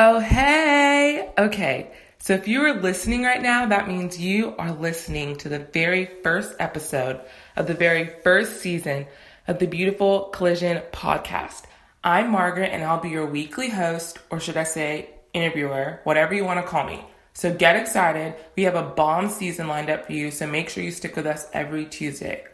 Oh, hey. Okay. So if you are listening right now, that means you are listening to the very first episode of the very first season of the Beautiful Collision podcast. I'm Margaret and I'll be your weekly host, or should I say interviewer, whatever you want to call me. So get excited. We have a bomb season lined up for you, so make sure you stick with us every Tuesday.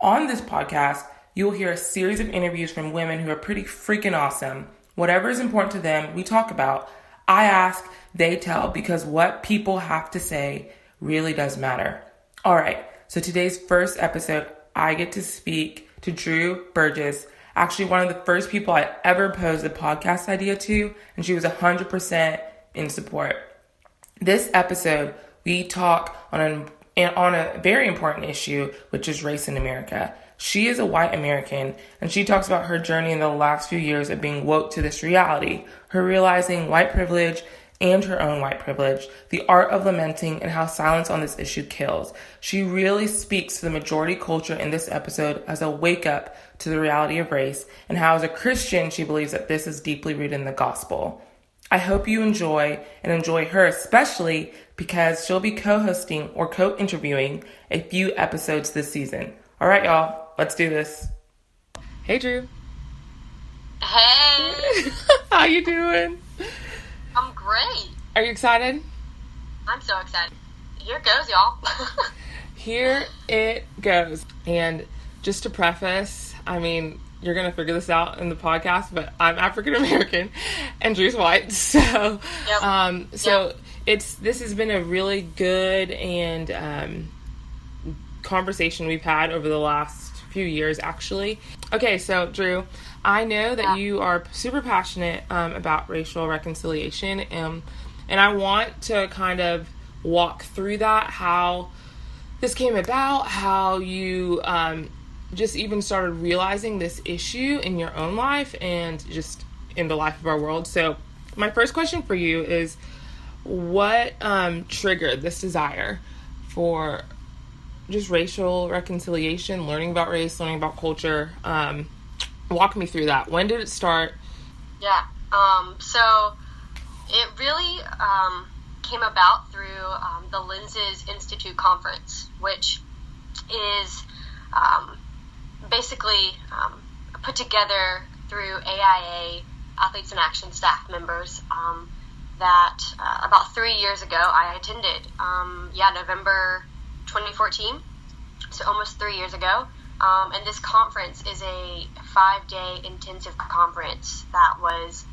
On this podcast, you'll hear a series of interviews from women who are pretty freaking awesome. Whatever is important to them, we talk about. I ask, they tell, because what people have to say really does matter. All right, so today's first episode, I get to speak to Drew Burgess, actually one of the first people I ever posed a podcast idea to, and she was 100% in support. This episode, we talk on an, on a very important issue, which is race in America. She is a white American, and she talks about her journey in the last few years of being woke to this reality, her realizing white privilege and her own white privilege, the art of lamenting, and how silence on this issue kills. She really speaks to the majority culture in this episode as a wake up to the reality of race, and how, as a Christian, she believes that this is deeply rooted in the gospel. I hope you enjoy and enjoy her especially because she'll be co hosting or co interviewing a few episodes this season. All right, y'all, let's do this. Hey, Drew. Hey. How you doing? I'm great. Are you excited? I'm so excited. Here it goes, y'all. Here it goes. And just to preface, I mean, you're gonna figure this out in the podcast, but I'm African American and Drew's white. So Yep. um so Yep. it's this has been a really good and um conversation we've had over the last few years actually. Okay, so Drew, I know that Yeah. you are super passionate um, about racial reconciliation and and I want to kind of walk through that how this came about, how you um, just even started realizing this issue in your own life and just in the life of our world. So, my first question for you is what um, triggered this desire for just racial reconciliation, learning about race, learning about culture? Um, walk me through that. When did it start? yeah. Um, so it really um, came about through um, the Lenses Institute conference, which is um, basically um, put together through AIA Athletes in Action staff members. That uh, about three years ago I attended. Yeah, November 2014. so almost three years ago. Um, and this conference is a five day intensive conference that was,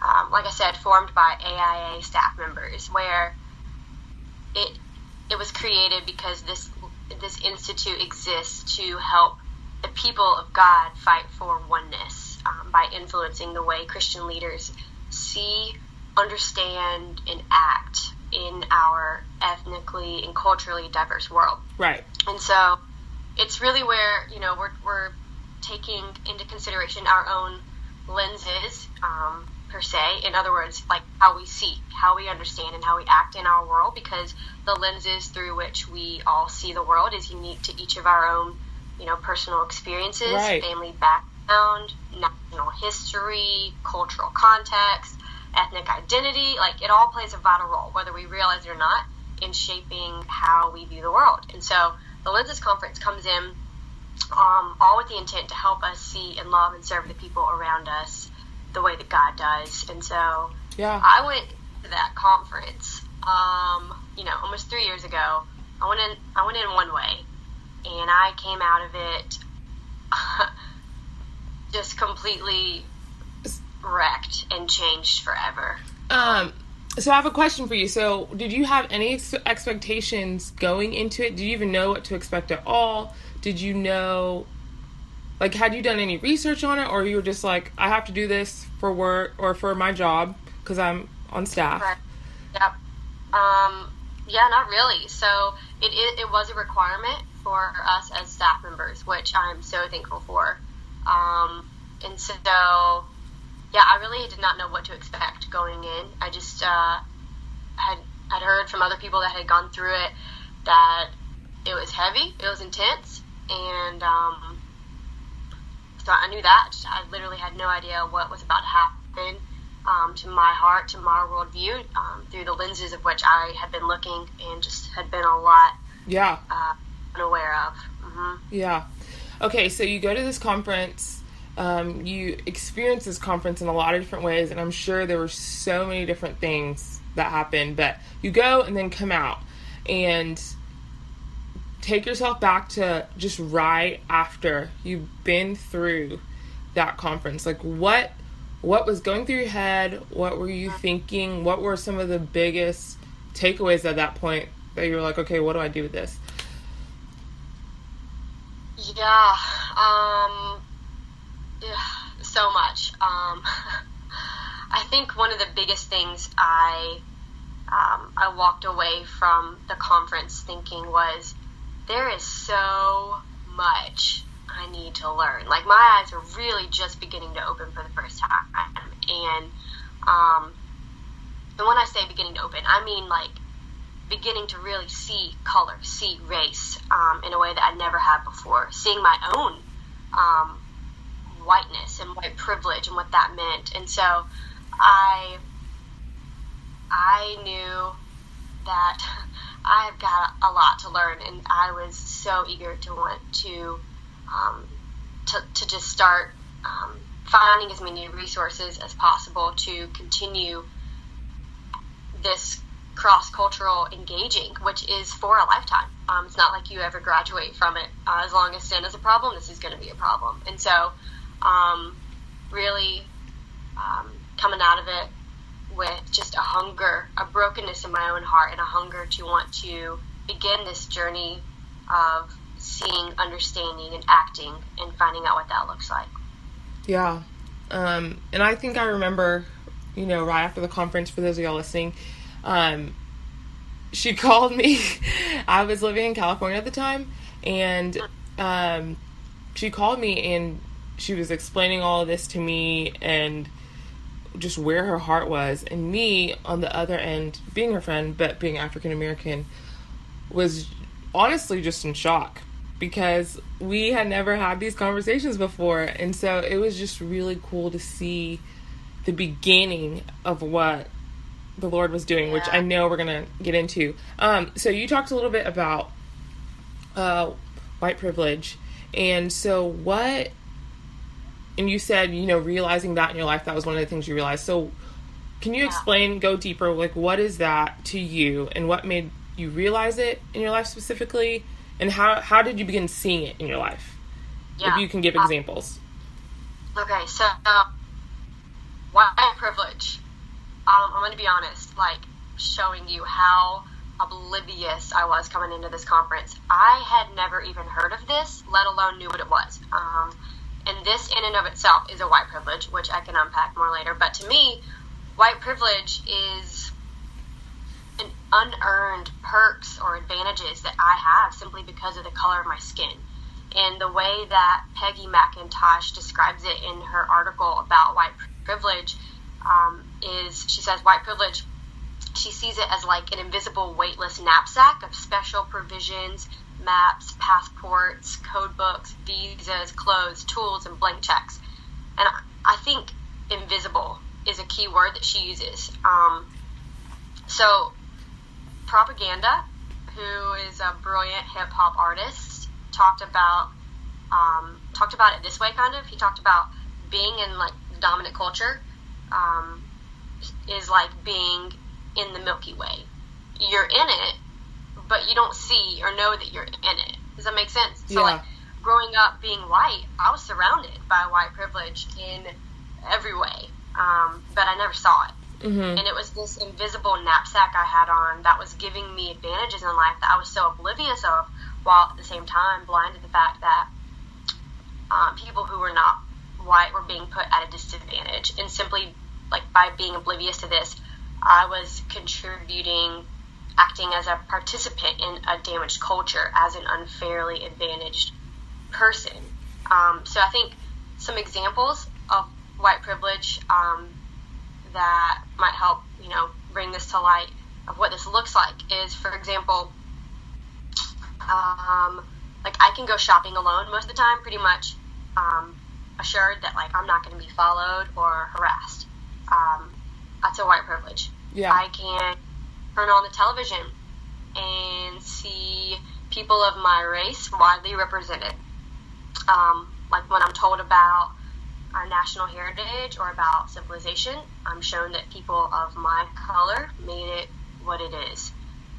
um, like I said, formed by AIA staff members, where it it was created because this this institute exists to help the people of God fight for oneness um, by influencing the way Christian leaders see, understand, and act in our ethnically and culturally diverse world. Right. And so it's really where, you know, we're, we're taking into consideration our own lenses, um, per se. In other words, like how we see, how we understand, and how we act in our world, because the lenses through which we all see the world is unique to each of our own, you know, personal experiences, Right. family background, national history, cultural context, ethnic identity. Like it all plays a vital role, whether we realize it or not, in shaping how we view the world. And so the Lenses Conference comes in um, all with the intent to help us see and love and serve the people around us the way that God does. And so Yeah. I went to that conference, um, you know, almost three years ago. I went in. I went in one way, and I came out of it just completely wrecked and changed forever. Um, so I have a question for you. So, did you have any ex- expectations going into it? Did you even know what to expect at all? Did you know, like, had you done any research on it, or you were just like, I have to do this for work or for my job because I'm on staff? Right. Yep. Um, yeah, not really. So it, it, it was a requirement for us as staff members, which I'm so thankful for. Um, and so, yeah, I really did not know what to expect going in. I just uh, had had heard from other people that had gone through it that it was heavy, it was intense, and um, so I knew that. I literally had no idea what was about to happen. um, to my heart, to my worldview, um, through the lenses of which I had been looking and just had been a lot yeah uh, unaware of. Mm-hmm. Yeah. Okay, so you go to this conference. Um, you experience this conference in a lot of different ways, and I'm sure there were so many different things that happened. But you go and then come out and take yourself back to just right after you've been through that conference. Like what what was going through your head? What were you thinking? What were some of the biggest takeaways at that point that you were like, okay, what do I do with this? Yeah, um, yeah, so much. Um, I think one of the biggest things I um, I walked away from the conference thinking was there is so much I need to learn. Like my eyes are really just beginning to open for the first time, and um, and when I say beginning to open, I mean like beginning to really see color, see race um, in a way that I never had before. Seeing my own um, whiteness and white privilege and what that meant, and so I I knew that I've got a lot to learn, and I was so eager to want to um, to, to just start um, finding as many resources as possible to continue this cross cultural engaging, which is for a lifetime. Um, it's not like you ever graduate from it. Uh, as long as sin is a problem, this is going to be a problem. And so, um, really um, coming out of it with just a hunger, a brokenness in my own heart, and a hunger to want to begin this journey of seeing, understanding, and acting, and finding out what that looks like. Yeah. Um, and I think I remember, you know, right after the conference, for those of y'all listening, um, she called me. I was living in California at the time, and um, she called me and she was explaining all of this to me and just where her heart was. And me, on the other end, being her friend, but being African American, was honestly just in shock because we had never had these conversations before. And so it was just really cool to see the beginning of what the Lord was doing, yeah. which I know we're going to get into. Um, so you talked a little bit about uh, white privilege. And so what, and you said, you know, realizing that in your life, that was one of the things you realized. So can you explain, go deeper, like what is that to you and what made you realize it in your life specifically? and how how did you begin seeing it in your life? Yeah. If you can give uh, examples. okay, so uh, white privilege. Um, I'm going to be honest, like showing you how oblivious I was coming into this conference. I had never even heard of this, let alone knew what it was. Um, and this, in and of itself, is a white privilege, which I can unpack more later. But to me, white privilege is an unearned perks or advantages that I have simply because of the color of my skin. And the way that Peggy McIntosh describes it in her article about white privilege um, is she says white privilege, she sees it as like an invisible, weightless knapsack of special provisions, maps, passports, code books, visas, clothes, tools, and blank checks. And I think invisible is a key word that she uses. Um, so Propaganda, who is a brilliant hip hop artist, talked about um, talked about it this way, kind of. He talked about being in like the dominant culture um, is like being in the Milky Way. You're in it, but you don't see or know that you're in it. Does that make sense? So, yeah. like, growing up being white, I was surrounded by white privilege in every way, um, but I never saw it. Mm-hmm. And it was this invisible knapsack I had on that was giving me advantages in life that I was so oblivious of, while at the same time blind to the fact that um, people who were not white were being put at a disadvantage. And simply, like, by being oblivious to this, I was contributing, acting as a participant in a damaged culture as an unfairly advantaged person. Um, so I think some examples of white privilege um, that might help, you know, bring this to light of what this looks like is, for example, um, like I can go shopping alone most of the time, pretty much um, assured that like I'm not going to be followed or harassed. Um, that's a white privilege. Yeah. I can turn on the television and see people of my race widely represented. Um, like when I'm told about our national heritage or about civilization, I'm shown that people of my color made it what it is.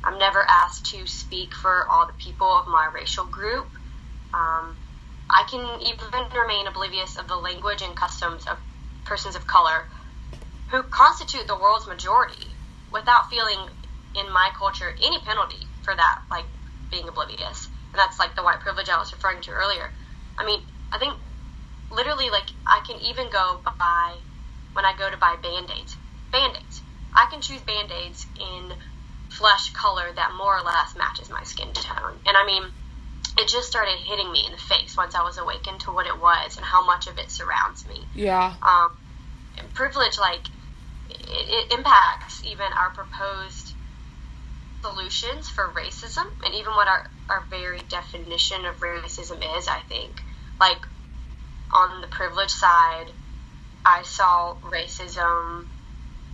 I'm never asked to speak for all the people of my racial group. Um, I can even remain oblivious of the language and customs of persons of color who constitute the world's majority without feeling in my culture any penalty for that, like being oblivious. And that's like the white privilege I was referring to earlier. I mean, I think literally, like, I can even go buy, when I go to buy band aids, band aids. I can choose band aids in flesh color that more or less matches my skin tone. And I mean, it just started hitting me in the face once I was awakened to what it was and how much of it surrounds me. Yeah. Um, privilege, like, it, it impacts even our proposed solutions for racism and even what our, our very definition of racism is, I think. Like, on the privilege side, I saw racism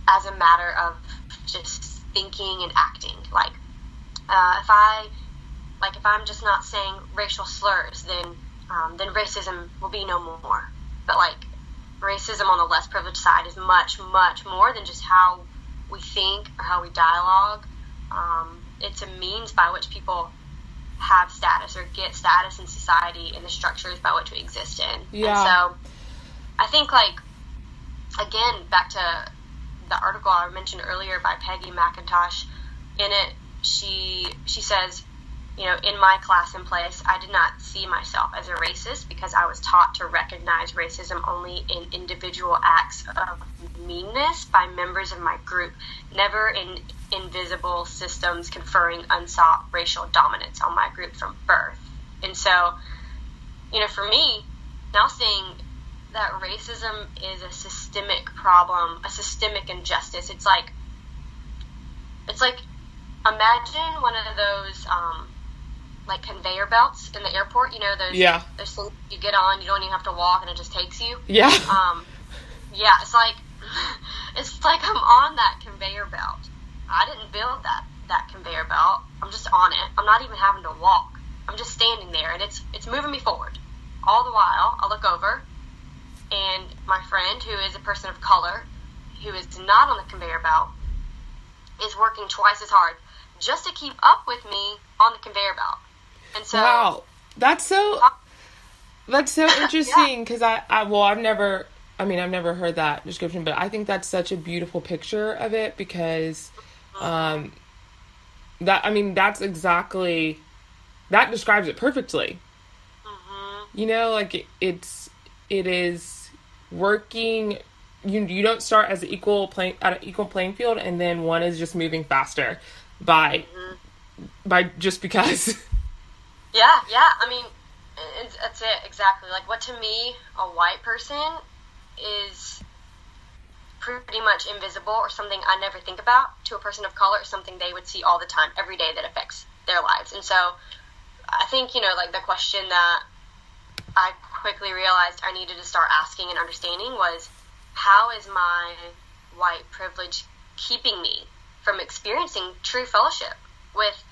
as a matter of just thinking and acting. Like, uh, if I, like, if I'm just not saying racial slurs, then, um, then racism will be no more. But like, racism on the less privileged side is much, much more than just how we think or how we dialogue. Um, it's a means by which people have status or get status in society and the structures by which we exist in. Yeah. And so I think like again back to the article I mentioned earlier by Peggy McIntosh. In it, she she says, you know, in my class and place, I did not see myself as a racist because I was taught to recognize racism only in individual acts of meanness by members of my group, never in invisible systems conferring unsought racial dominance on my group from birth. And so, you know, for me, now seeing that racism is a systemic problem, a systemic injustice, it's like, it's like, imagine one of those, um, like conveyor belts in the airport, you know, those, Yeah. those things you get on, you don't even have to walk and it just takes you. Yeah. Um, yeah, it's like it's like I'm on that conveyor belt. I didn't build that that conveyor belt. I'm just on it. I'm not even having to walk. I'm just standing there, and it's it's moving me forward. All the while, I look over, and my friend, who is a person of color, who is not on the conveyor belt, is working twice as hard just to keep up with me on the conveyor belt. And so, wow. That's so uh, that's so interesting because I, I well I've never I mean I've never heard that description but I think that's such a beautiful picture of it because uh-huh. um that I mean that's exactly that describes it perfectly. Mm-hmm. You know like it, it's it is working you you don't start as an equal plane at an equal playing field and then one is just moving faster by mm-hmm. by just because Yeah, yeah. I mean, it's, that's it exactly. Like what to me a white person is pretty much invisible or something I never think about to a person of color, something they would see all the time, every day that affects their lives. And so, I think you know, like the question that I quickly realized I needed to start asking and understanding was, how is my white privilege keeping me from experiencing true fellowship with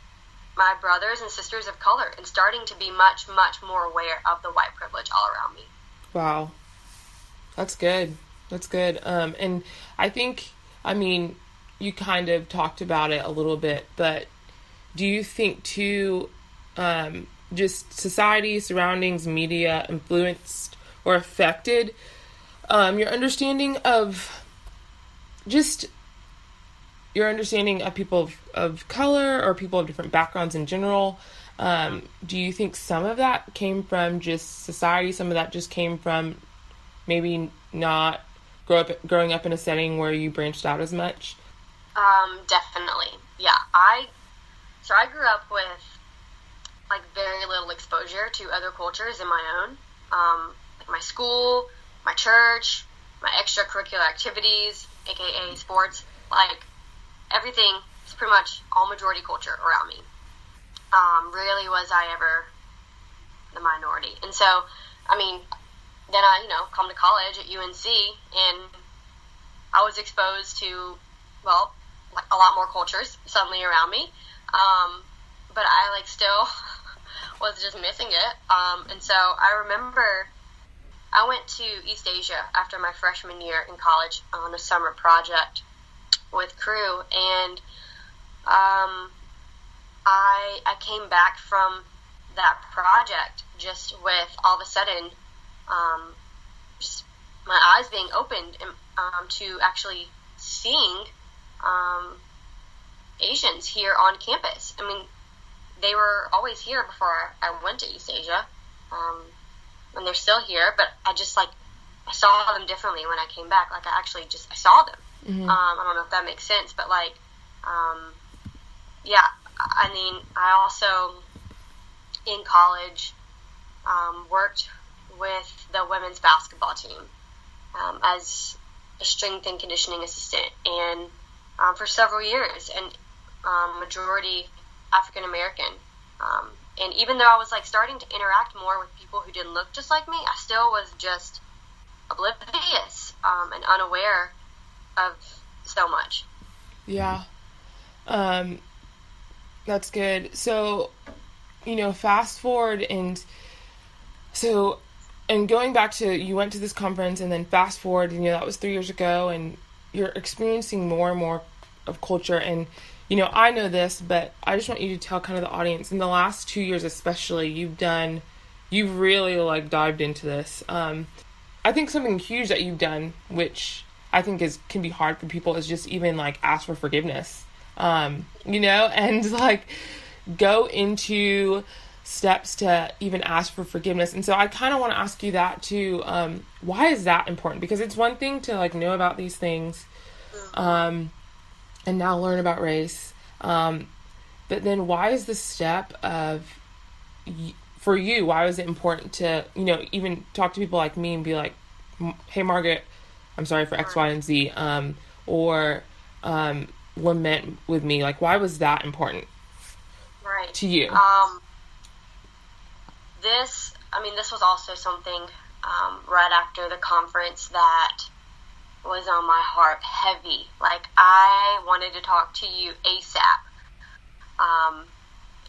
my brothers and sisters of color and starting to be much, much more aware of the white privilege all around me. Wow. That's good. That's good. Um, and I think, I mean, you kind of talked about it a little bit, but do you think too, um, just society, surroundings, media influenced or affected um, your understanding of just your understanding of people of, of color or people of different backgrounds in general? Um, do you think some of that came from just society? Some of that just came from maybe not grow up growing up in a setting where you branched out as much? Um, definitely. Yeah, I so I grew up with like very little exposure to other cultures in my own. Um, like my school, my church, my extracurricular activities, aka sports, like everything is pretty much all majority culture around me. Um, rarely was I ever the minority. And so, I mean, then I, you know, come to college at UNC and I was exposed to, well, like a lot more cultures suddenly around me. Um, but I like still was just missing it. Um, and so I remember I went to East Asia after my freshman year in college on a summer project with Cru, and um, I I came back from that project just with all of a sudden um, just my eyes being opened and, um, to actually seeing um, Asians here on campus. I mean, they were always here before I went to East Asia, um, and they're still here. But I just like I saw them differently when I came back. Like I actually just I saw them. Mm-hmm. Um, I don't know if that makes sense, but like, um, yeah. I mean, I also in college um, worked with the women's basketball team um, as a strength and conditioning assistant, and um, for several years, and um, majority African American. Um, and even though I was like starting to interact more with people who didn't look just like me, I still was just oblivious um, and unaware of so much. Yeah. Um, that's good. So, you know, fast forward and so, and going back to you went to this conference and then fast forward, you know, that was three years ago, and you're experiencing more and more of culture and you know, I know this, but I just want you to tell kind of the audience in the last two years, especially, you've done, you've really like dived into this. Um, I think something huge that you've done, which I think is can be hard for people, is just even like ask for forgiveness. Um, you know, and like go into steps to even ask for forgiveness. And so I kind of want to ask you that too. Um, why is that important? Because it's one thing to like know about these things. Um, and now learn about race. Um, but then why is the step of for you why was it important to you know even talk to people like me and be like hey margaret i'm sorry for x y and z um, or um, lament with me like why was that important right to you um, this i mean this was also something um, right after the conference that was on my heart heavy. Like I wanted to talk to you ASAP. Um,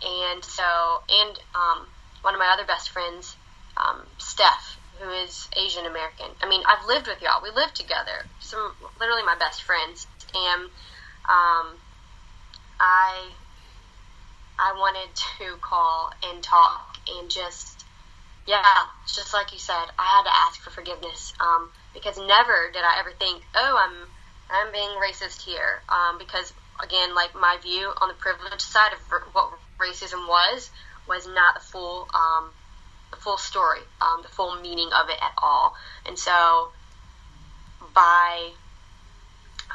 and so, and um, one of my other best friends, um, Steph, who is Asian American. I mean, I've lived with y'all. We lived together. Some literally my best friends, and um, I I wanted to call and talk and just yeah, just like you said, I had to ask for forgiveness. Um, because never did I ever think, oh, I'm I'm being racist here, um, because again, like my view on the privileged side of what racism was was not the full um, the full story, um, the full meaning of it at all, and so by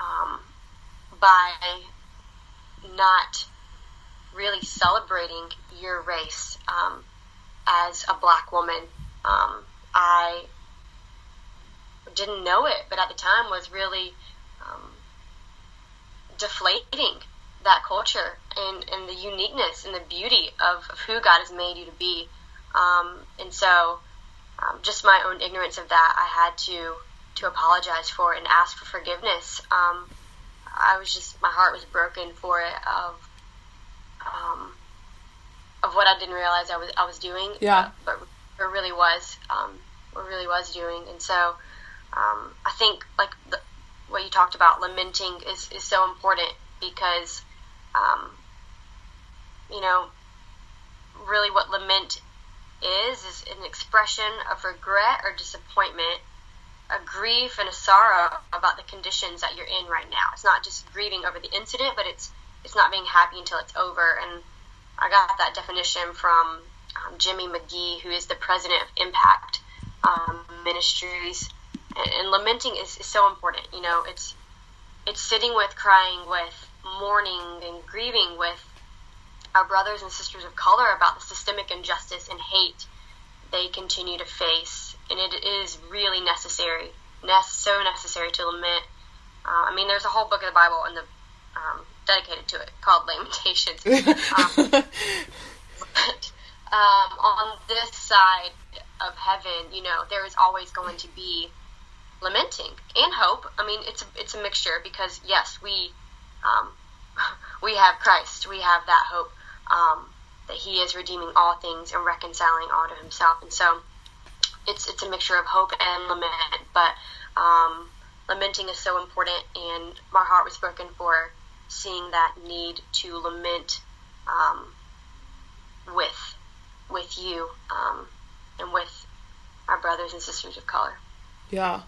um, by not really celebrating your race um, as a black woman, um, I didn't know it, but at the time was really um, deflating that culture and, and the uniqueness and the beauty of, of who God has made you to be. Um, and so, um, just my own ignorance of that, I had to to apologize for it and ask for forgiveness. Um, I was just my heart was broken for it of um, of what I didn't realize I was I was doing. Yeah, but, but it really was um, what really was doing, and so um, I think like the, what you talked about, lamenting is, is so important because, um, you know, really what lament is is an expression of regret or disappointment, a grief and a sorrow about the conditions that you're in right now. It's not just grieving over the incident, but it's it's not being happy until it's over. And I got that definition from um, Jimmy McGee, who is the president of Impact um, Ministries and, lamenting is, is so important. You know, it's it's sitting with, crying with, mourning and grieving with our brothers and sisters of color about the systemic injustice and hate they continue to face, and it is really necessary, ne- so necessary to lament. Uh, I mean, there's a whole book of the Bible in the um, dedicated to it called Lamentations. um, but, um, on this side of heaven, you know, there is always going to be lamenting and hope. I mean, it's a, it's a mixture because yes, we um, we have Christ, we have that hope um, that He is redeeming all things and reconciling all to Himself, and so it's it's a mixture of hope and lament. But um, lamenting is so important, and my heart was broken for seeing that need to lament um, with with you um, and with our brothers and sisters of color. Yeah,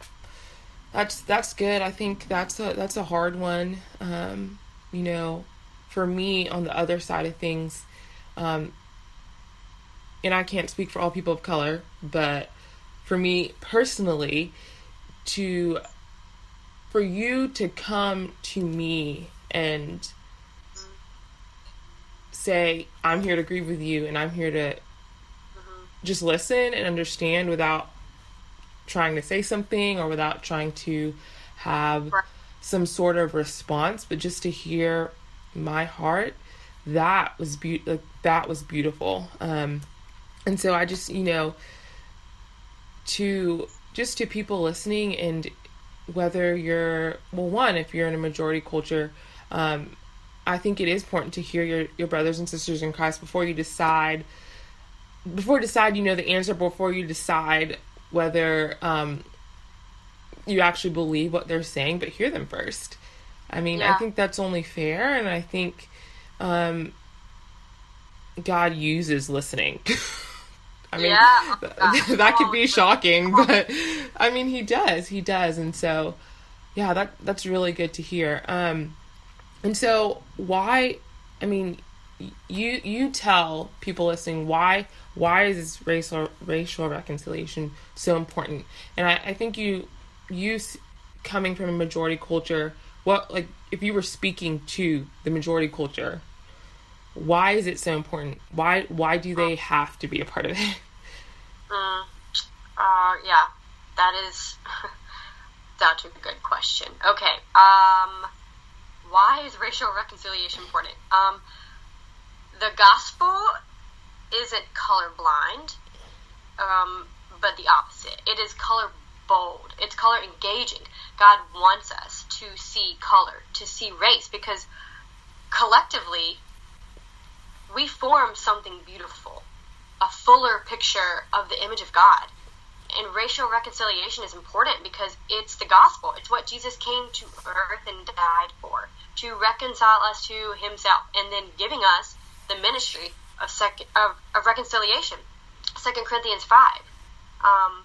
that's that's good. I think that's a that's a hard one. Um, you know, for me on the other side of things, um, and I can't speak for all people of color, but for me personally, to for you to come to me and say, I'm here to grieve with you and I'm here to mm-hmm. just listen and understand without trying to say something or without trying to have some sort of response, but just to hear my heart, that was be- like, that was beautiful. Um, and so I just, you know, to just to people listening and whether you're well one if you're in a majority culture um, i think it is important to hear your, your brothers and sisters in christ before you decide before you decide you know the answer before you decide whether um, you actually believe what they're saying but hear them first i mean yeah. i think that's only fair and i think um, god uses listening I mean, yeah. that, that could be shocking, but I mean, he does, he does, and so, yeah, that that's really good to hear. Um, and so why? I mean, you you tell people listening why why is racial racial reconciliation so important? And I, I think you you coming from a majority culture, what like if you were speaking to the majority culture, why is it so important? Why why do they have to be a part of it? Mm, uh, yeah, that is that's a good question. Okay, um, why is racial reconciliation important? Um, the gospel isn't colorblind, um, but the opposite. It is color bold. It's color engaging. God wants us to see color, to see race, because collectively we form something beautiful a fuller picture of the image of God. And racial reconciliation is important because it's the gospel. It's what Jesus came to earth and died for to reconcile us to Himself, and then giving us the ministry of sec- of, of reconciliation. Second Corinthians five, um,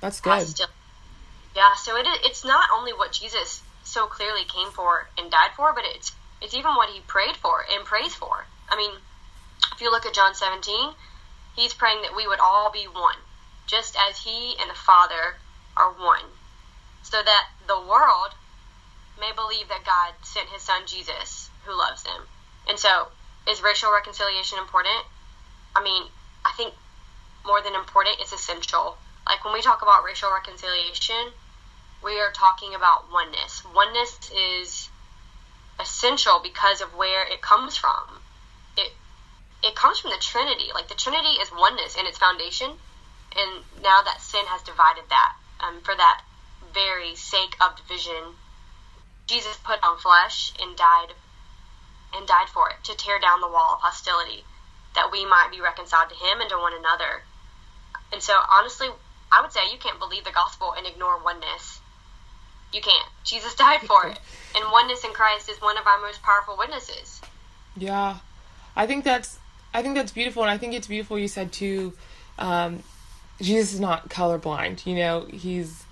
that's good. Hostility. Yeah, so it it's not only what Jesus so clearly came for and died for, but it's it's even what he prayed for and prays for. I mean, if you look at John 17, He's praying that we would all be one, just as He and the Father are one, so that the world may believe that God sent His Son Jesus, who loves them. And so, is racial reconciliation important? I mean, I think more than important, it's essential. Like when we talk about racial reconciliation, we are talking about oneness. Oneness is essential because of where it comes from it comes from the Trinity. Like the Trinity is oneness in its foundation, and now that sin has divided that. Um, for that very sake of division, Jesus put on flesh and died, and died for it to tear down the wall of hostility, that we might be reconciled to Him and to one another. And so, honestly, I would say you can't believe the gospel and ignore oneness. You can't. Jesus died for it, and oneness in Christ is one of our most powerful witnesses. Yeah, I think that's I think that's beautiful, and I think it's beautiful. You said too, um, Jesus is not colorblind. You know, he's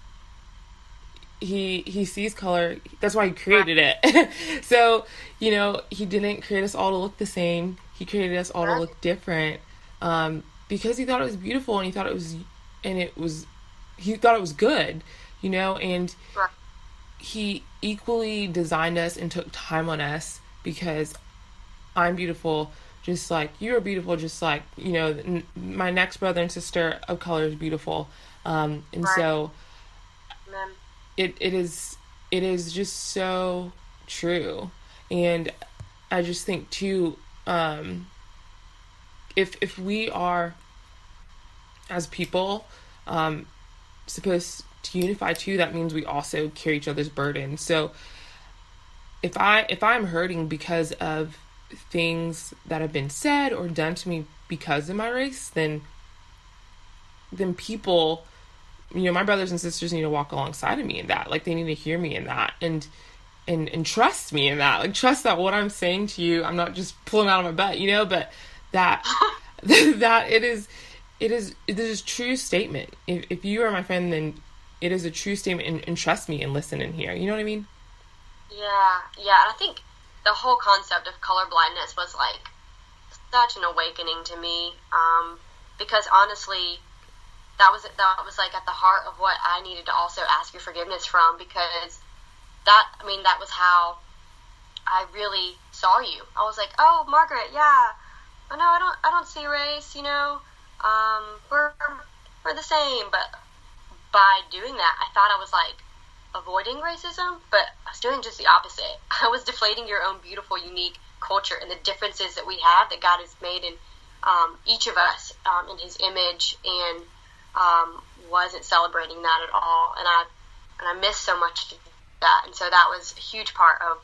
he he sees color. That's why he created it. so you know, he didn't create us all to look the same. He created us all to look different um, because he thought it was beautiful, and he thought it was, and it was, he thought it was good. You know, and he equally designed us and took time on us because I'm beautiful just like you're beautiful just like you know n- my next brother and sister of color is beautiful um, and Right. so Amen. it, it is it is just so true and i just think too um if if we are as people um supposed to unify too that means we also carry each other's burden. So if i if i'm hurting because of things that have been said or done to me because of my race then then people you know my brothers and sisters need to walk alongside of me in that. Like they need to hear me in that and and and trust me in that. Like trust that what i'm saying to you i'm not just pulling out of my butt you know but that that it is it is it is a true statement. If, if you are my friend then it is a true statement and, and trust me and listen and hear. You know what i mean? Yeah, yeah, and I think the whole concept of colorblindness was like such an awakening to me, um, because honestly, that was that was like at the heart of what I needed to also ask your forgiveness from, because that I mean that was how I really saw you. I was like, oh, Margaret, yeah, I know I don't I don't see race, you know, um, we're we're the same, but by doing that, I thought I was like avoiding racism, but I was doing just the opposite. I was deflating your own beautiful, unique culture and the differences that we have that God has made in um, each of us um, in His image, and um, wasn't celebrating that at all. And I and I missed so much of that, and so that was a huge part of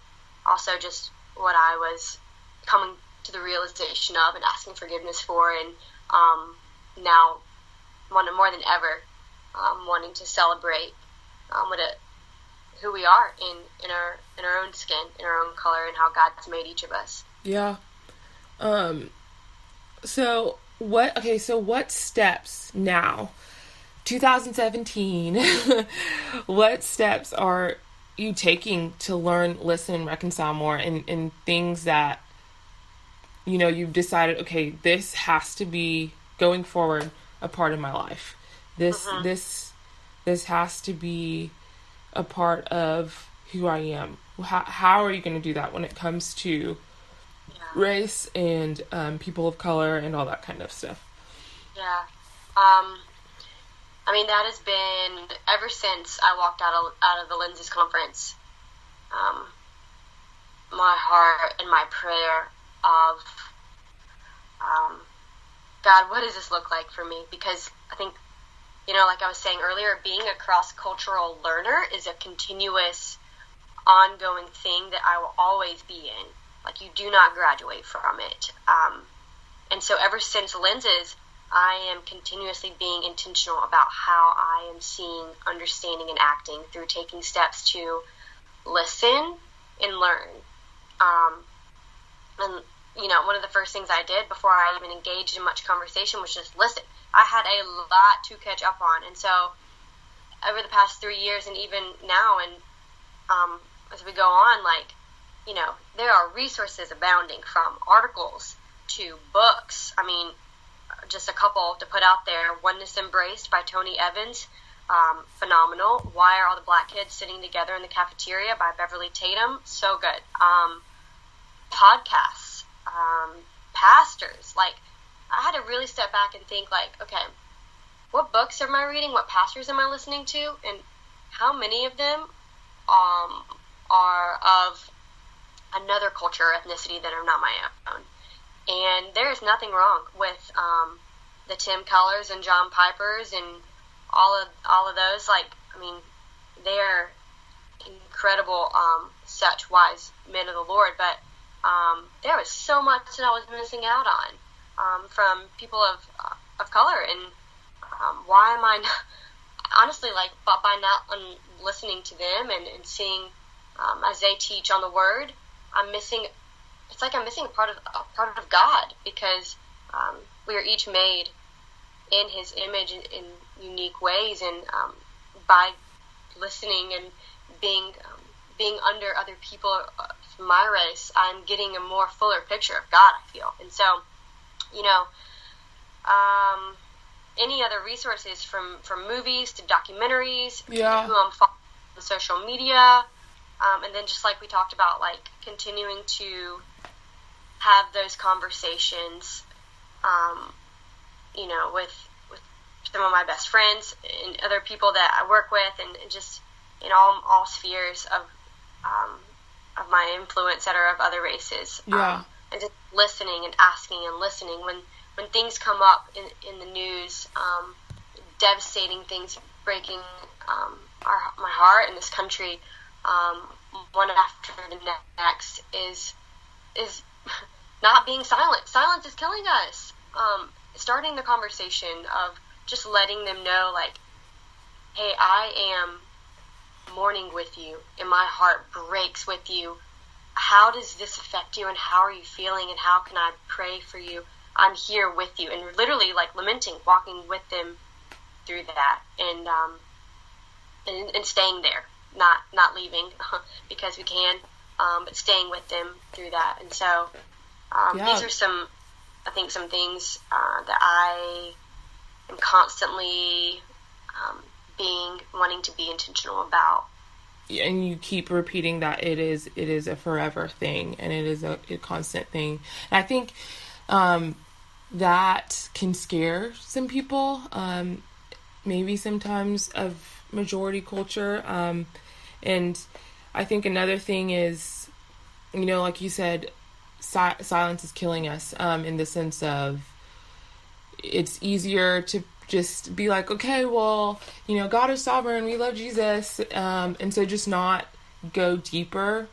also just what I was coming to the realization of and asking forgiveness for, and um, now more more than ever um, wanting to celebrate um, what it, who we are in, in our in our own skin, in our own color, and how God's made each of us. Yeah. Um so what okay, so what steps now 2017 what steps are you taking to learn, listen, and reconcile more and and things that you know you've decided okay, this has to be going forward a part of my life. This this this has to be a part of who I am. How, how are you going to do that when it comes to race and um, people of color and all that kind of stuff? Yeah. Um, I mean, that has been ever since I walked out of, out of the Lenses conference. Um, my heart and my prayer of, um, God, what does this look like for me? Because I think, you know, like I was saying earlier, being a cross cultural learner is a continuous, ongoing thing that I will always be in. Like, you do not graduate from it. Um, and so, ever since Lenses, I am continuously being intentional about how I am seeing, understanding, and acting through taking steps to listen and learn. Um, and you know, one of the first things I did before I even engaged in much conversation was just listen. I had a lot to catch up on, and so over the past three years, and even now, and um, as we go on, like you know, there are resources abounding from articles to books. I mean, just a couple to put out there. Oneness Embraced by Tony Evans, um, phenomenal. Why are all the black kids sitting together in the cafeteria by Beverly Tatum? So good. Um, podcasts, um, pastors. Like, I had to really step back and think, like, okay, what books am I reading? What pastors am I listening to? And how many of them um, are of another culture or ethnicity that are not my own? And there is nothing wrong with um, the Tim Kellers and John Pipers and all of all of those. Like, I mean, they're incredible, um, such wise men of the Lord. But um, there was so much that I was missing out on um, from people of uh, of color. And um, why am I not, honestly like by not listening to them and, and seeing um, as they teach on the Word, I'm missing it's like I'm missing a part of a part of God because um, we are each made in His image in, in unique ways, and um, by listening and being being under other people of my race, I'm getting a more fuller picture of God. I feel, and so you know, um, any other resources from from movies to documentaries, Yeah. who I'm following on social media, um, and then just like we talked about, like continuing to have those conversations, um, you know, with with some of my best friends and other people that I work with, and, and just in all all spheres of um, of my influence that are of other races. Yeah. Um, and just listening and asking and listening when when things come up in in the news, um, devastating things breaking um, our, my heart in this country, um, one after the next is is not being silent. Silence is killing us. Um, starting the conversation of just letting them know, like, hey, I am mourning with you, and my heart breaks with you. How does this affect you, and how are you feeling, and how can I pray for you? I'm here with you, and literally like lamenting, walking with them through that, and um, and, and staying there, not not leaving because we can, um, but staying with them through that. And so um, Yeah. these are some, I think, some things uh, that I am constantly um, being wanting to be intentional about. and you keep repeating that it is it is a forever thing and it is a, a constant thing. And i think um, that can scare some people. Um, maybe sometimes of majority culture. Um, and i think another thing is you know like you said si- silence is killing us um, in the sense of it's easier to just be like, okay, well, you know, God is sovereign, we love Jesus, um, and so just not go deeper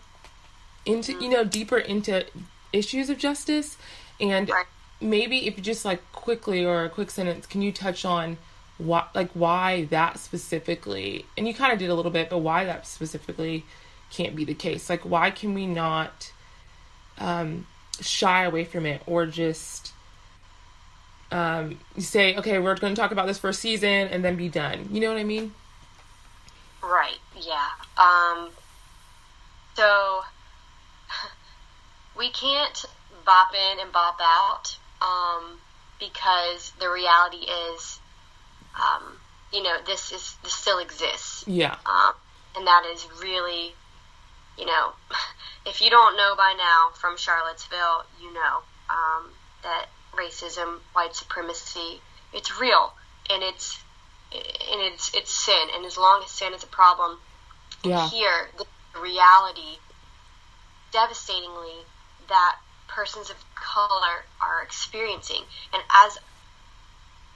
into, you know, deeper into issues of justice, and maybe if you just like quickly or a quick sentence, can you touch on what, like, why that specifically, and you kind of did a little bit, but why that specifically can't be the case? Like, why can we not um, shy away from it or just um, you say, okay, we're going to talk about this for a season and then be done. You know what I mean? Right. Yeah. Um, so we can't bop in and bop out um, because the reality is, um, you know, this is this still exists, Yeah. um, and that is really, you know, if you don't know by now from Charlottesville, you know um, that racism, white supremacy, it's real, and it's and it's it's sin, and as long as sin is a problem, Yeah. here the reality devastatingly that persons of color are experiencing and as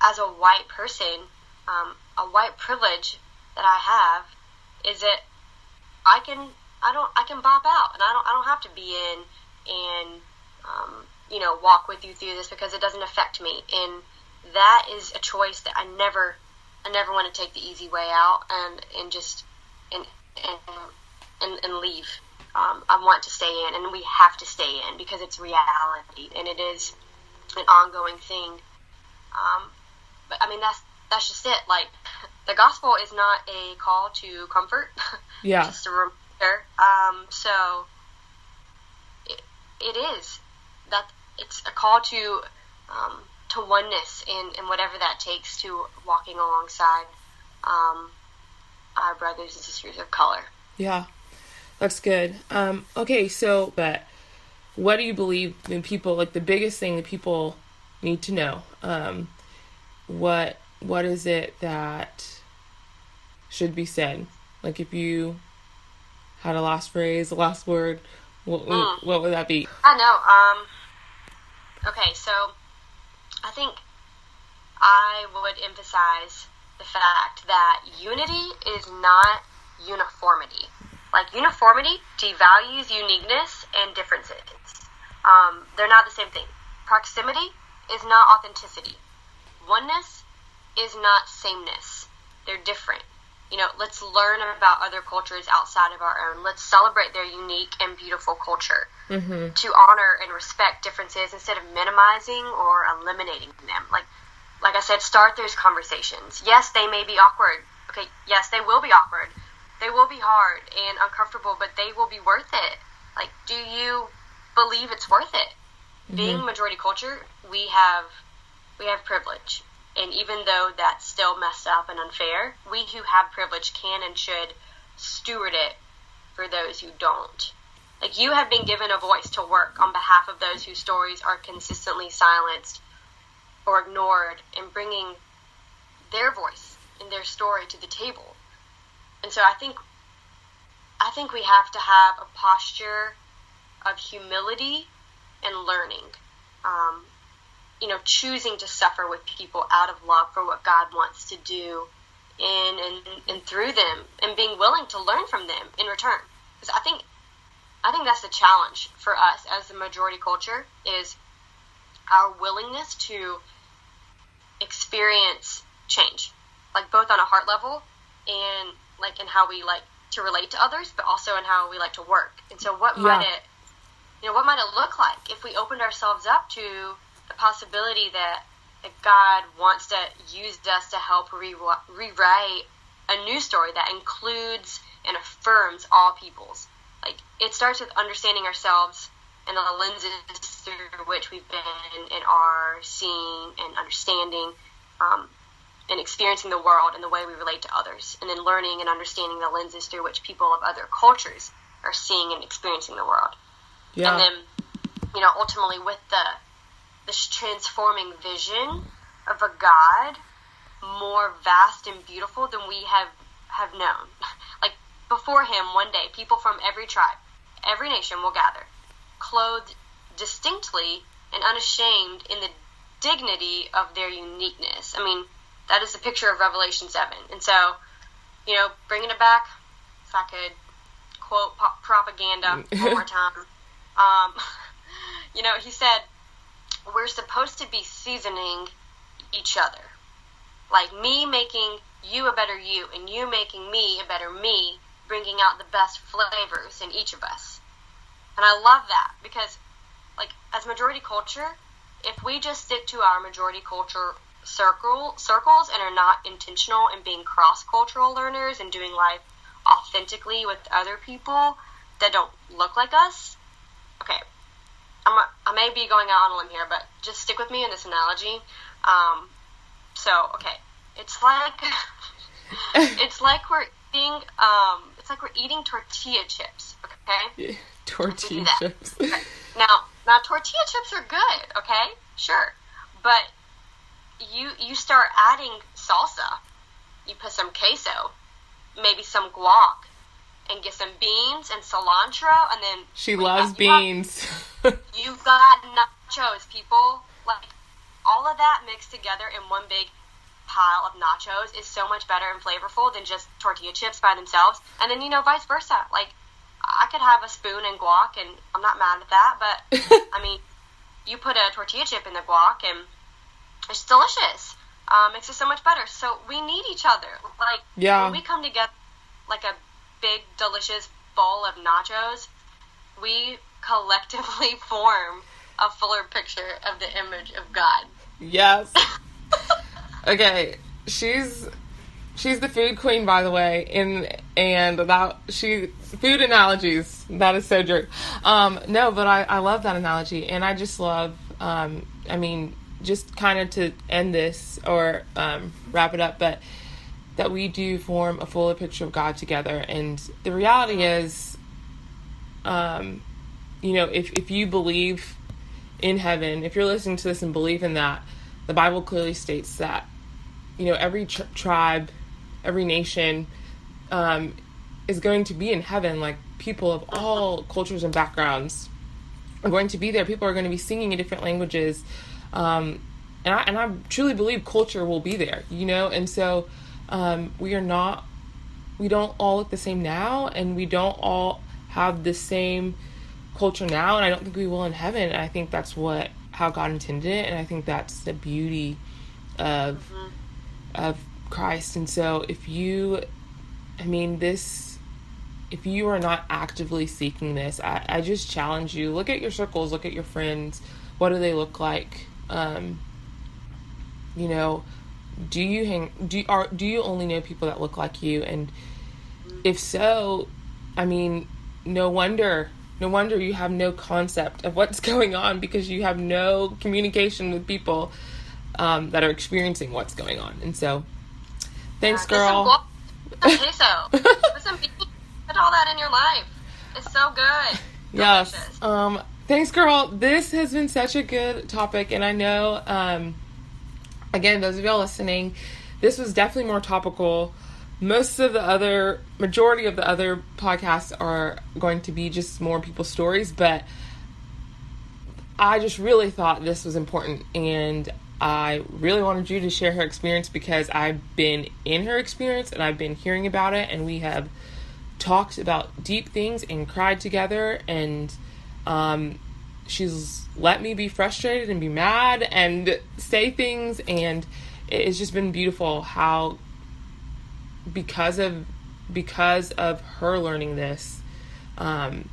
as a white person um, a white privilege that i have is that i can i don't i can bop out and i don't i don't have to be in and um, you know walk with you through this because it doesn't affect me and that is a choice that i never i never want to take the easy way out and and just and and and, and leave. Um, I want to stay in, and we have to stay in because it's reality and it is an ongoing thing. Um, but I mean, that's that's just it. Like the gospel is not a call to comfort. Yeah. just a reminder. Um, so it, it is that it's a call to um, to oneness and, and whatever that takes to walking alongside um, our brothers and sisters of color. Yeah. That's good. Um, okay, so, but what do you believe when people, like the biggest thing that people need to know? Um, what, what is it that should be said? Like if you had a last phrase, a last word, what, Mm. what would that be? I know. Um, okay, so I think I would emphasize the fact that unity is not uniformity. Like uniformity devalues uniqueness and differences. Um, they're not the same thing. Proximity is not authenticity. Oneness is not sameness. They're different. You know, let's learn about other cultures outside of our own. Let's celebrate their unique and beautiful culture Mm-hmm. to honor and respect differences instead of minimizing or eliminating them. Like, like I said, start those conversations. Yes, they may be awkward. Okay, yes, they will be awkward. They will be hard and uncomfortable, but they will be worth it. Like, do you believe it's worth it? Being majority culture, we have we have privilege, and even though that's still messed up and unfair, we who have privilege can and should steward it for those who don't. Like you have been given a voice to work on behalf of those whose stories are consistently silenced or ignored and bringing their voice and their story to the table. And so I think I think we have to have a posture of humility and learning. Um, you know, choosing to suffer with people out of love for what God wants to do in and, and through them, and being willing to learn from them in return. Because I think, I think that's the challenge for us as the majority culture is our willingness to experience change, like both on a heart level and like in how we like to relate to others, but also in how we like to work. And so, what yeah. might it, you know, what might it look like if we opened ourselves up to the possibility that, that God wants to use us to help re- rewrite a new story that includes and affirms all peoples. Like it starts with understanding ourselves and the lenses through which we've been and are seeing and understanding um, and experiencing the world and the way we relate to others, and then learning and understanding the lenses through which people of other cultures are seeing and experiencing the world. Yeah. And then, you know, ultimately with the this transforming vision of a God more vast and beautiful than we have have known. before him one day people from every tribe, every nation will gather, clothed distinctly and unashamed in the dignity of their uniqueness. I mean, that is the picture of Revelation 7. And so, you know, bringing it back, if I could quote Propaganda one more time, um, you know, he said, we're supposed to be seasoning each other. Like me making you a better you and you making me a better me, bringing out the best flavors in each of us. And I love that because, like, as majority culture, if we just stick to our majority culture circle circles and are not intentional in being cross cultural learners and doing life authentically with other people that don't look like us. Okay, I'm I may be going out on a limb here, but just stick with me in this analogy. Um, so okay, it's like it's like we're eating um, it's like we're eating tortilla chips. Okay, yeah, tortilla chips. Okay. Now, now tortilla chips are good. Okay, sure, but you you start adding salsa. You put some queso, maybe some guac, and get some beans and cilantro, and then she loves you beans. Have, you've got nachos, people. Like all of that mixed together in one big pile of nachos is so much better and flavorful than just tortilla chips by themselves. And then you know, vice versa. Like I could have a spoon and guac, and I'm not mad at that. But I mean, you put a tortilla chip in the guac, and it's delicious. Um, makes it so much better. So we need each other. Like yeah. when we come together, like a big delicious bowl of nachos, we collectively form a fuller picture of the image of God. Yes. okay, she's she's the food queen, by the way, and and that she food analogies. That is so true. Um, no, but I I love that analogy, and I just love. Um, I mean, just kind of to end this or um, wrap it up, but that we do form a fuller picture of God together. And the reality is, um, you know, if, if you believe in heaven, if you're listening to this and believe in that, the Bible clearly states that, you know, every tr- tribe, every nation um, is going to be in heaven. Like people of all cultures and backgrounds are going to be there. People are going to be singing in different languages. Um, and I and I truly believe culture will be there, you know. And so um, we are not, we don't all look the same now, and we don't all have the same culture now, and I don't think we will in heaven. And I think that's what how God intended it, and I think that's the beauty of mm-hmm. Of Christ. And so if you, I mean this. If you are not actively seeking this, I, I just challenge you. Look at your circles, look at your friends. What do they look like? Um, you know, do you hang do are do you only know people that look like you and if so, I mean, no wonder no wonder you have no concept of what's going on because you have no communication with people um, that are experiencing what's going on. And so, thanks, yeah, girl. Some, some queso. some beans put all that in your life. It's so good. Yes. Delicious. Um, thanks, girl. This has been such a good topic, and I know, um, again, those of y'all listening, this was definitely more topical. Most of the other, majority of the other podcasts are going to be just more people's stories, but I just really thought this was important, and I really wanted you to share her experience because I've been in her experience and I've been hearing about it, and we have talked about deep things and cried together and um, she's let me be frustrated and be mad and say things and it's just been beautiful how because of because of her learning this um,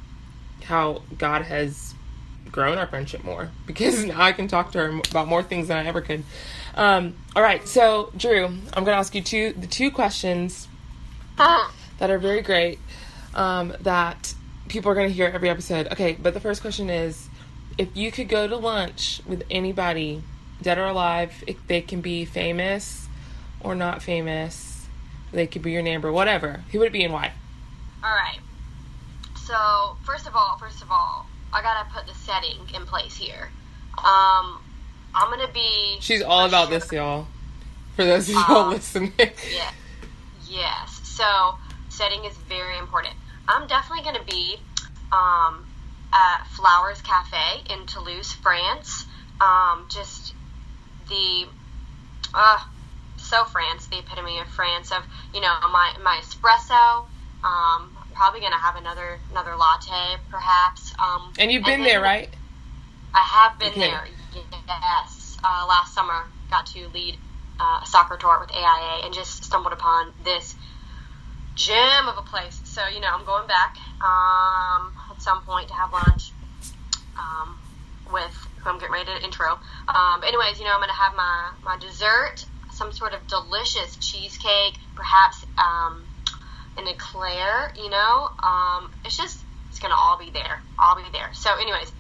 how god has grown our friendship more because now i can talk to her about more things than i ever could um, all right so Drew i'm going to ask you two the two questions that are very great um, that people are going to hear every episode. Okay, but the first question is if you could go to lunch with anybody, dead or alive, if they can be famous or not famous, they could be your neighbor, whatever, who would it be and why? All right. So first of all, first of all, I gotta put the setting in place here. Um, I'm gonna be. She's all about sure- this, y'all. For those of y'all Um, listening. Yeah. Yes. So setting is very important. I'm definitely to be um, at Flowers Cafe in Toulouse, France. Um, just the uh, so France, the epitome of France. Of you know my my espresso. Um, probably going to have another another latte, perhaps. Um, And you've been then- there, right? I have been Okay. there. Yes. Uh, last summer, got to lead uh, a soccer tour with AIA and just stumbled upon this gem of a place. So, you know, I'm going back um, at some point to have lunch um, with who I'm getting ready to intro. Um, but anyways, you know, I'm going to have my, my dessert, some sort of delicious cheesecake, perhaps um, an eclair, you know. Um, it's just, it's going to all be there. I'll be there. So, anyways,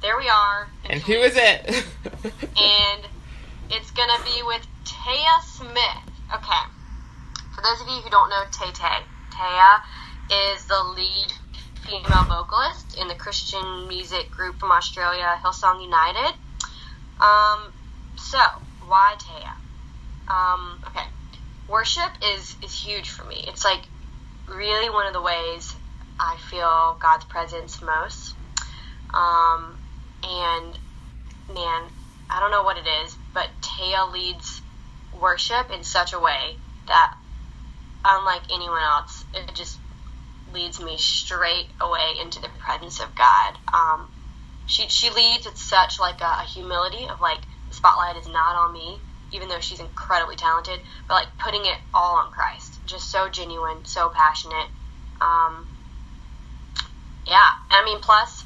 there we are. And who is it? and it's gonna be with Taya Smith. Okay. For those of you who don't know Tay Tay, Taya is the lead female vocalist in the Christian music group from Australia, Hillsong United. Um, so why Taya? Um, okay. Worship is is huge for me. It's like really one of the ways I feel God's presence most. Um, and man, I don't know what it is, but Taya leads worship in such a way that, unlike anyone else, it just leads me straight away into the presence of God. Um, she she leads with such like a, a humility of like the spotlight is not on me, even though she's incredibly talented, but like putting it all on Christ. Just so genuine, so passionate. Um, yeah, I mean, plus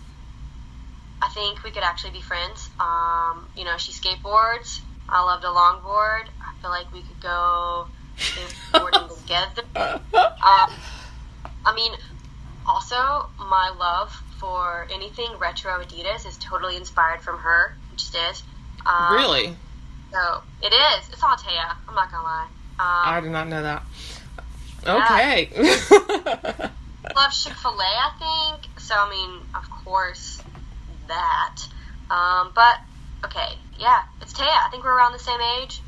I think we could actually be friends. Um, you know, she skateboards. I love to longboard. I feel like we could go skateboarding together. Um, I mean, also my love for anything retro Adidas is totally inspired from her. It just is. Um, really? So it is. It's all Taya. I'm not gonna lie. I Um, did not know that. Okay. love Chick Fil A. I think. So I mean, of course, that. Um, but okay, yeah, it's Taya. I think we're around the same age.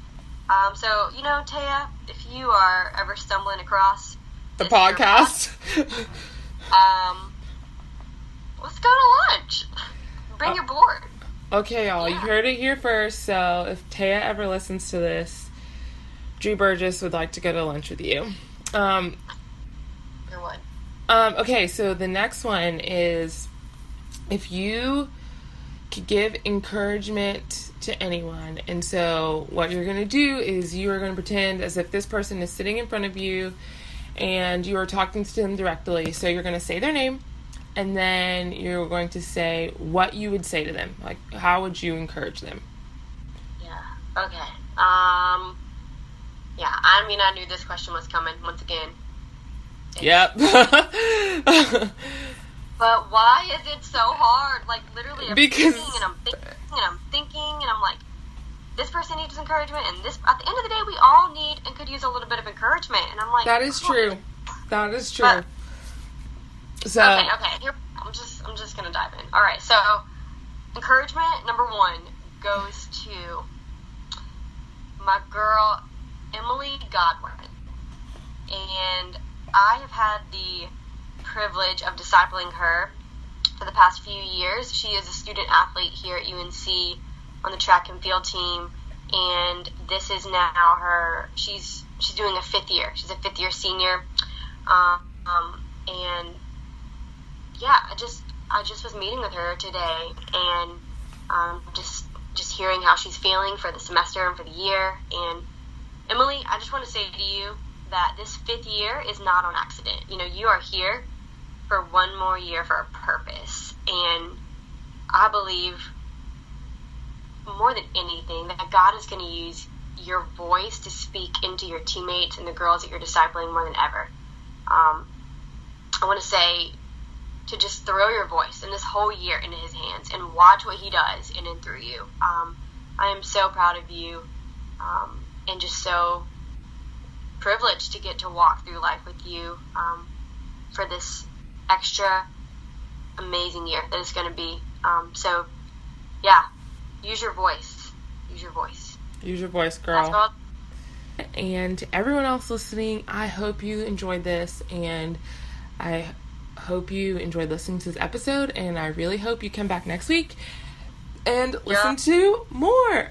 Um, so you know, Taya, if you are ever stumbling across the podcast. um, let's go to lunch. Bring your board. Okay, y'all, you heard it here first. So if Taya ever listens to this, Drew Burgess would like to go to lunch with you. Um, um, okay, so the next one is if you could give encouragement to anyone, and so what you're going to do is you are going to pretend as if this person is sitting in front of you and you are talking to them directly. So you're going to say their name and then you're going to say what you would say to them. Like, how would you encourage them? Yeah. Okay. Um. Yeah. I mean, I knew this question was coming once again. Yep. But why is it so hard? Like literally, I'm Because- thinking and I'm thinking and I'm thinking and I'm like, this person needs encouragement, and this. At the end of the day, we all need and could use a little bit of encouragement. And I'm like, that is true. That is true. But- So okay, okay. Here, I'm just I'm just gonna dive in. All right. So encouragement number one goes to my girl Emily Godwin, and I have had the privilege of discipling her for the past few years. She is a student athlete here at UNC on the track and field team, and this is now her. She's she's doing a fifth year. She's a fifth year senior, um, and yeah, I just I just was meeting with her today, and um, just just hearing how she's feeling for the semester and for the year. And Emily, I just want to say to you that this fifth year is not on accident. You know, you are here for one more year for a purpose, and I believe more than anything that God is going to use your voice to speak into your teammates and the girls that you're discipling more than ever. Um, I want to say to just throw your voice and this whole year into His hands and watch what He does in and through you. Um, I am so proud of you um, and just so privileged to get to walk through life with you um, for this extra amazing year that it's going to be. Um, so, yeah, use your voice. Use your voice. Use your voice, girl. And everyone else listening, I hope you enjoyed this and I hope you enjoyed listening to this episode and I really hope you come back next week and listen yeah. to more.